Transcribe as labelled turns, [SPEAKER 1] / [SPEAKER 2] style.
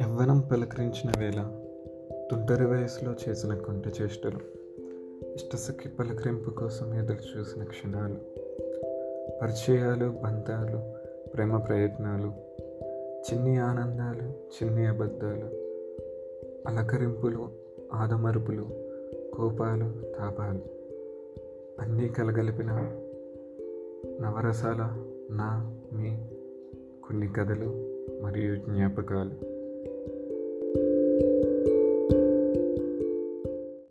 [SPEAKER 1] యవ్వనం పలకరించిన వేళ తుంటరి వయసులో చేసిన కొంట చేష్టలు ఇష్టసఖి పలకరింపు కోసం ఎదురు చూసిన క్షణాలు పరిచయాలు బంధాలు ప్రేమ ప్రయత్నాలు చిన్ని ఆనందాలు చిన్ని అబద్ధాలు అలకరింపులు ఆదమరుపులు కోపాలు తాపాలు అన్నీ కలగలిపిన నవరసాల నా మీ కొన్ని కథలు మరియు జ్ఞాపకాలు.